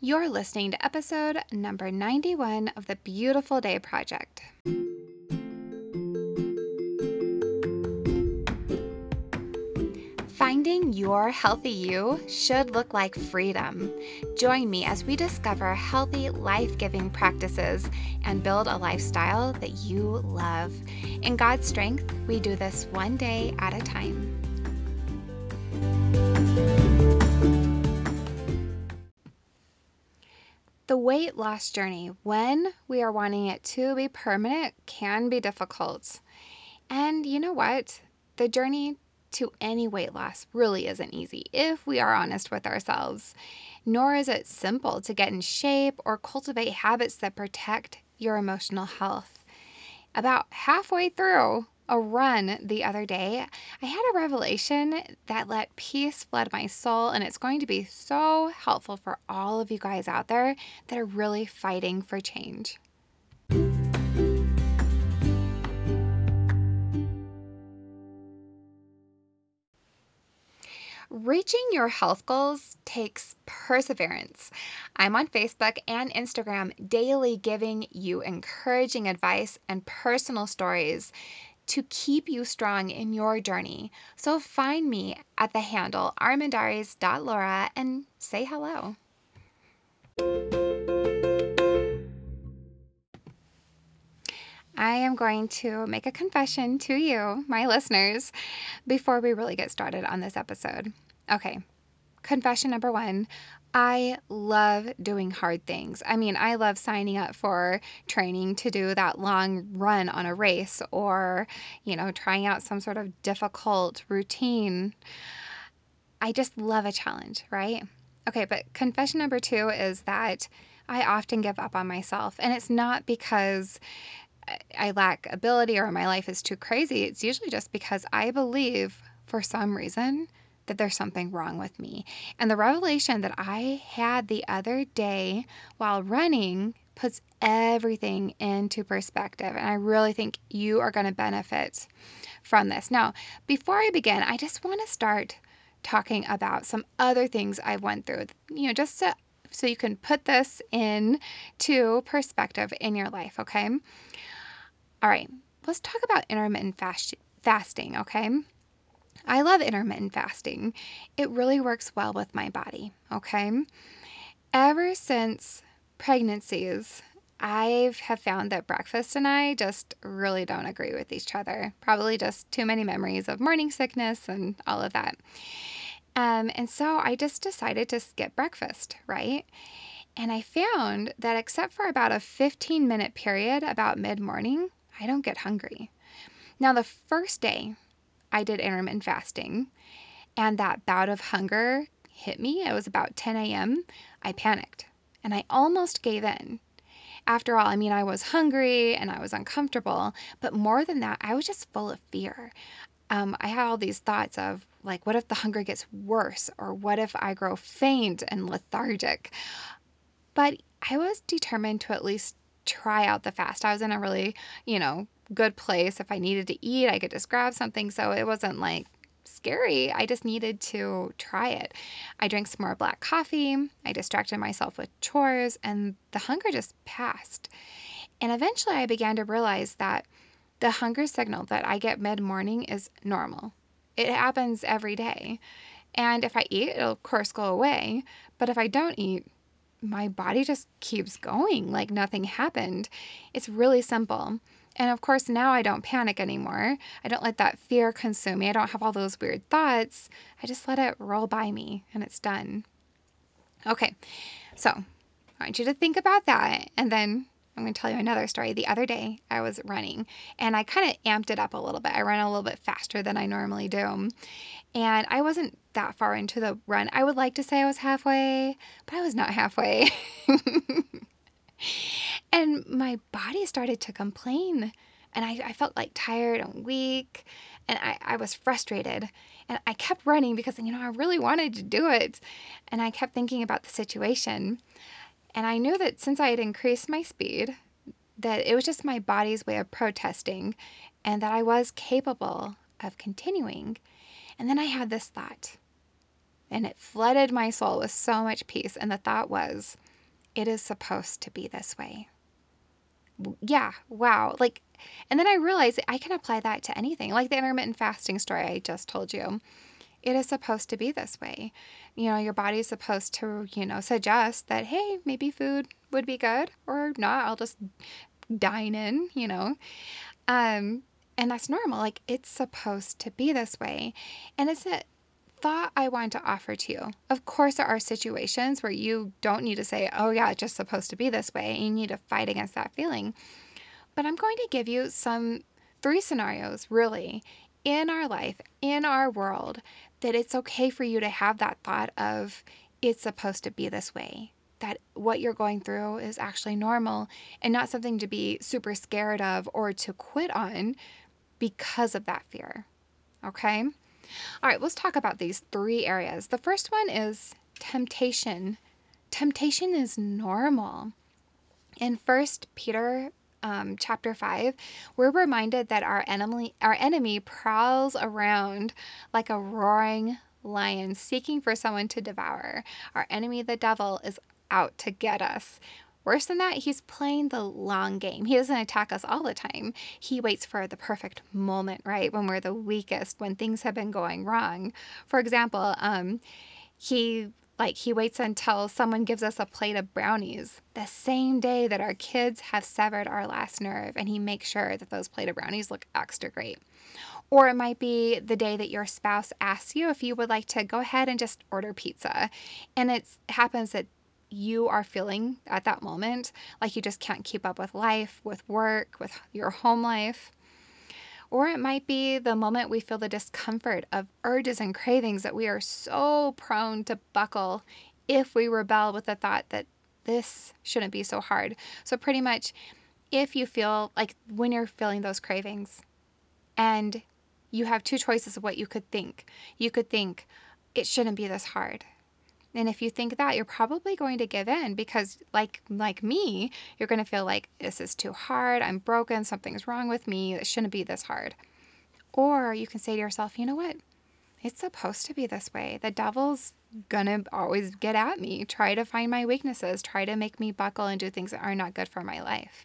You're listening to episode number 91 of the Beautiful Day Project. Finding your healthy you should look like freedom. Join me as we discover healthy, life giving practices and build a lifestyle that you love. In God's strength, we do this one day at a time. Weight loss journey, when we are wanting it to be permanent, can be difficult. And you know what? The journey to any weight loss really isn't easy if we are honest with ourselves. Nor is it simple to get in shape or cultivate habits that protect your emotional health. About halfway through, a run the other day, I had a revelation that let peace flood my soul, and it's going to be so helpful for all of you guys out there that are really fighting for change. Reaching your health goals takes perseverance. I'm on Facebook and Instagram daily giving you encouraging advice and personal stories to keep you strong in your journey. So find me at the handle armendariz.lora and say hello. I am going to make a confession to you, my listeners, before we really get started on this episode. Okay, confession number one I love doing hard things. I mean, I love signing up for training to do that long run on a race or, you know, trying out some sort of difficult routine. I just love a challenge, right? Okay, but confession number two is that I often give up on myself. And it's not because I lack ability or my life is too crazy. It's usually just because I believe for some reason that there's something wrong with me. And the revelation that I had the other day while running puts everything into perspective. And I really think you are going to benefit from this. Now, before I begin, I just want to start talking about some other things I went through, you know, just to, so you can put this in to perspective in your life, okay? All right, let's talk about intermittent fast- fasting, okay? I love intermittent fasting. It really works well with my body, okay? Ever since pregnancies, I have found that breakfast and I just really don't agree with each other. Probably just too many memories of morning sickness and all of that. Um, and so I just decided to skip breakfast, right? And I found that except for about a 15 minute period about mid morning, I don't get hungry. Now, the first day I did intermittent fasting and that bout of hunger hit me, it was about 10 a.m., I panicked and I almost gave in. After all, I mean, I was hungry and I was uncomfortable, but more than that, I was just full of fear. Um, I had all these thoughts of, like, what if the hunger gets worse? Or what if I grow faint and lethargic? But I was determined to at least try out the fast. I was in a really, you know, good place. If I needed to eat, I could just grab something. So it wasn't like scary. I just needed to try it. I drank some more black coffee. I distracted myself with chores, and the hunger just passed. And eventually, I began to realize that the hunger signal that I get mid morning is normal. It happens every day. And if I eat, it'll of course go away. But if I don't eat, my body just keeps going like nothing happened. It's really simple. And of course, now I don't panic anymore. I don't let that fear consume me. I don't have all those weird thoughts. I just let it roll by me and it's done. Okay, so I want you to think about that. And then I'm going to tell you another story. The other day I was running and I kind of amped it up a little bit. I ran a little bit faster than I normally do. And I wasn't that far into the run. I would like to say I was halfway, but I was not halfway. and my body started to complain. And I, I felt like tired and weak. And I, I was frustrated. And I kept running because, you know, I really wanted to do it. And I kept thinking about the situation. And I knew that since I had increased my speed, that it was just my body's way of protesting and that I was capable of continuing. And then I had this thought, and it flooded my soul with so much peace. And the thought was, it is supposed to be this way. Yeah, wow. Like, and then I realized I can apply that to anything, like the intermittent fasting story I just told you. It is supposed to be this way. You know, your body's supposed to, you know, suggest that, hey, maybe food would be good or not. I'll just dine in, you know. Um, and that's normal. Like, it's supposed to be this way. And it's a thought I want to offer to you. Of course, there are situations where you don't need to say, oh, yeah, it's just supposed to be this way. And you need to fight against that feeling. But I'm going to give you some three scenarios, really, in our life, in our world, that it's okay for you to have that thought of, it's supposed to be this way. That what you're going through is actually normal and not something to be super scared of or to quit on because of that fear. Okay? All right, let's talk about these three areas. The first one is temptation. Temptation is normal. In First Peter um, chapter 5, we're reminded that our enemy, our enemy prowls around like a roaring lion seeking for someone to devour. Our enemy, the devil, is out to get us. Worse than that, he's playing the long game. He doesn't attack us all the time. He waits for the perfect moment, right? When we're the weakest, when things have been going wrong. For example, um, he like he waits until someone gives us a plate of brownies the same day that our kids have severed our last nerve, and he makes sure that those plate of brownies look extra great. Or it might be the day that your spouse asks you if you would like to go ahead and just order pizza. And it happens that you are feeling at that moment like you just can't keep up with life, with work, with your home life. Or it might be the moment we feel the discomfort of urges and cravings that we are so prone to buckle if we rebel with the thought that this shouldn't be so hard. So, pretty much, if you feel like when you're feeling those cravings and you have two choices of what you could think, you could think, it shouldn't be this hard. And if you think that, you're probably going to give in because like like me, you're going to feel like this is too hard, I'm broken, something's wrong with me, it shouldn't be this hard. Or you can say to yourself, "You know what? It's supposed to be this way. The devil's gonna always get at me, try to find my weaknesses, try to make me buckle and do things that are not good for my life."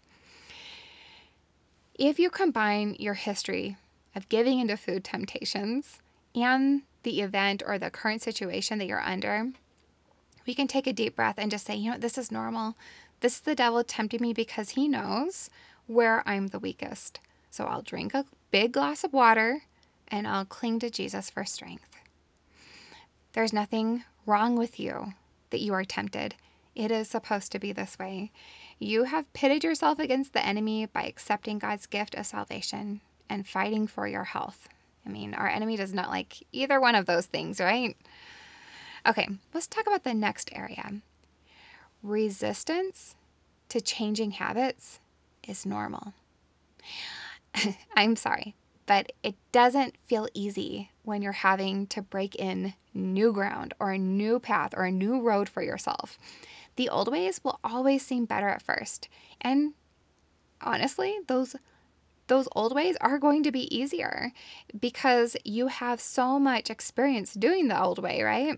If you combine your history of giving into food temptations and the event or the current situation that you're under, we can take a deep breath and just say, you know, this is normal. This is the devil tempting me because he knows where I'm the weakest. So I'll drink a big glass of water and I'll cling to Jesus for strength. There's nothing wrong with you that you are tempted. It is supposed to be this way. You have pitted yourself against the enemy by accepting God's gift of salvation and fighting for your health. I mean, our enemy does not like either one of those things, right? Okay, let's talk about the next area. Resistance to changing habits is normal. I'm sorry, but it doesn't feel easy when you're having to break in new ground or a new path or a new road for yourself. The old ways will always seem better at first. And honestly, those those old ways are going to be easier because you have so much experience doing the old way, right?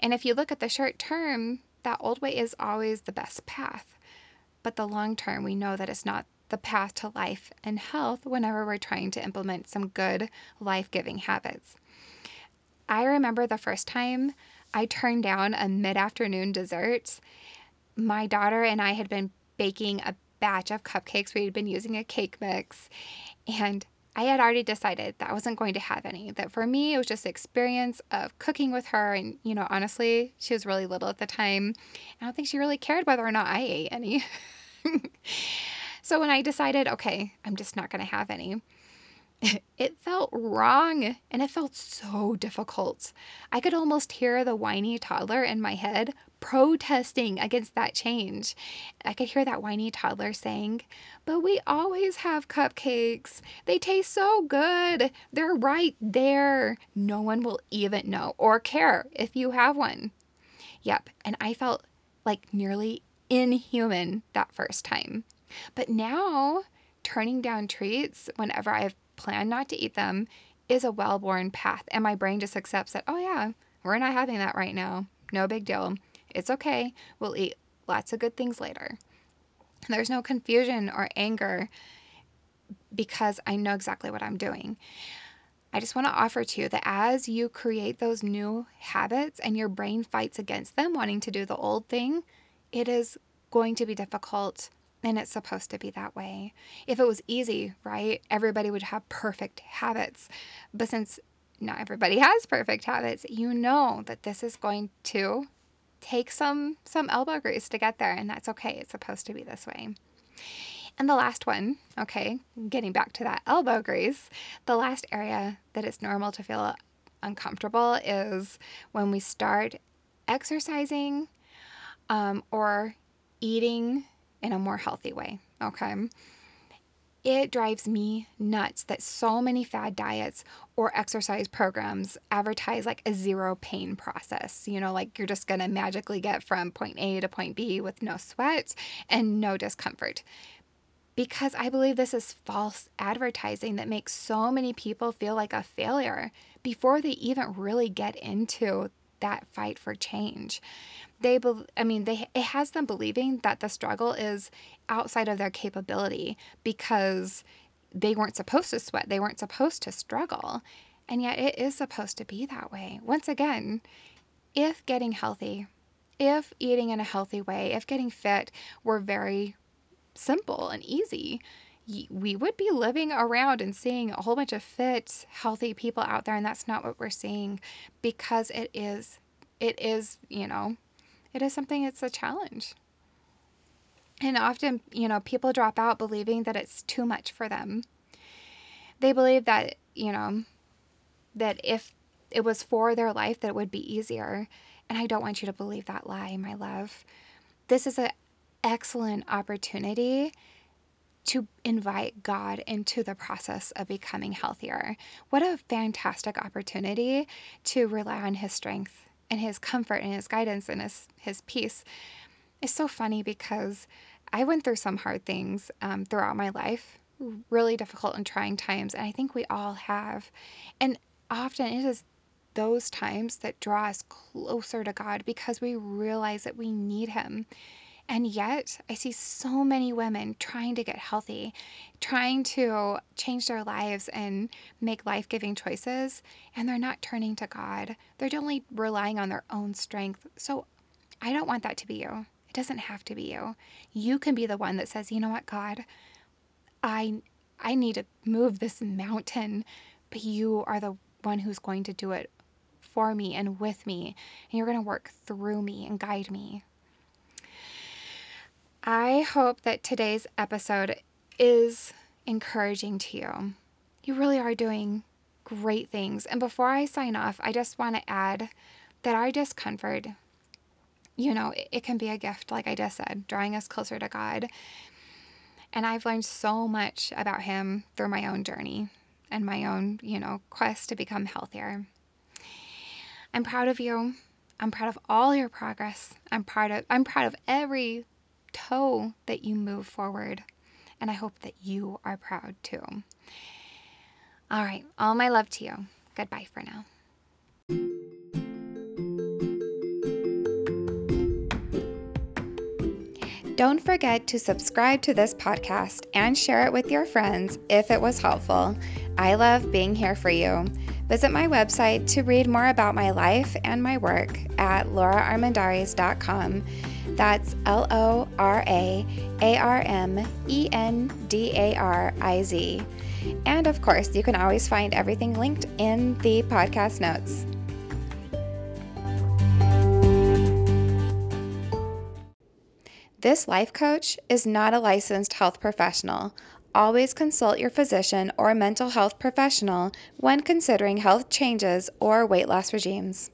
And if you look at the short term, that old way is always the best path. But the long term, we know that it's not the path to life and health whenever we're trying to implement some good life giving habits. I remember the first time I turned down a mid afternoon dessert. My daughter and I had been baking a batch of cupcakes. We had been using a cake mix, and I had already decided that I wasn't going to have any. That for me, it was just the experience of cooking with her. And, you know, honestly, she was really little at the time. I don't think she really cared whether or not I ate any. so when I decided, okay, I'm just not going to have any, it felt wrong and it felt so difficult. I could almost hear the whiny toddler in my head protesting against that change. I could hear that whiny toddler saying, But we always have cupcakes. They taste so good. They're right there. No one will even know or care if you have one. Yep, and I felt like nearly inhuman that first time. But now, turning down treats whenever I've planned not to eat them is a well worn path. And my brain just accepts that, oh, yeah, we're not having that right now. No big deal. It's okay. We'll eat lots of good things later. There's no confusion or anger because I know exactly what I'm doing. I just want to offer to you that as you create those new habits and your brain fights against them, wanting to do the old thing, it is going to be difficult and it's supposed to be that way. If it was easy, right, everybody would have perfect habits. But since not everybody has perfect habits, you know that this is going to take some some elbow grease to get there and that's okay. It's supposed to be this way. And the last one, okay, getting back to that elbow grease, the last area that it's normal to feel uncomfortable is when we start exercising um, or eating in a more healthy way, okay? It drives me nuts that so many fad diets or exercise programs advertise like a zero pain process. You know, like you're just going to magically get from point A to point B with no sweat and no discomfort because I believe this is false advertising that makes so many people feel like a failure before they even really get into that fight for change. They, be, I mean, they it has them believing that the struggle is outside of their capability because they weren't supposed to sweat, they weren't supposed to struggle, and yet it is supposed to be that way. Once again, if getting healthy, if eating in a healthy way, if getting fit were very simple and easy, we would be living around and seeing a whole bunch of fit, healthy people out there. And that's not what we're seeing because it is, it is, you know, it is something, it's a challenge. And often, you know, people drop out believing that it's too much for them. They believe that, you know, that if it was for their life, that it would be easier. And I don't want you to believe that lie, my love. This is an excellent opportunity to invite God into the process of becoming healthier. What a fantastic opportunity to rely on His strength and His comfort and His guidance and His, his peace. It's so funny because I went through some hard things um, throughout my life, really difficult and trying times, and I think we all have. And often it is those times that draw us closer to God because we realize that we need Him. And yet, I see so many women trying to get healthy, trying to change their lives and make life giving choices, and they're not turning to God. They're only relying on their own strength. So I don't want that to be you. It doesn't have to be you. You can be the one that says, you know what, God, I, I need to move this mountain, but you are the one who's going to do it for me and with me, and you're going to work through me and guide me. I hope that today's episode is encouraging to you. You really are doing great things. And before I sign off, I just want to add that our discomfort, you know, it, it can be a gift, like I just said, drawing us closer to God. And I've learned so much about Him through my own journey and my own, you know, quest to become healthier. I'm proud of you. I'm proud of all your progress. I'm proud of I'm proud of every toe that you move forward. And I hope that you are proud too. All right, all my love to you. Goodbye for now. Don't forget to subscribe to this podcast and share it with your friends if it was helpful. I love being here for you. Visit my website to read more about my life and my work at loraarmendariz.com. That's L O R A A R M E N D A R I Z. And of course, you can always find everything linked in the podcast notes. This life coach is not a licensed health professional. Always consult your physician or mental health professional when considering health changes or weight loss regimes.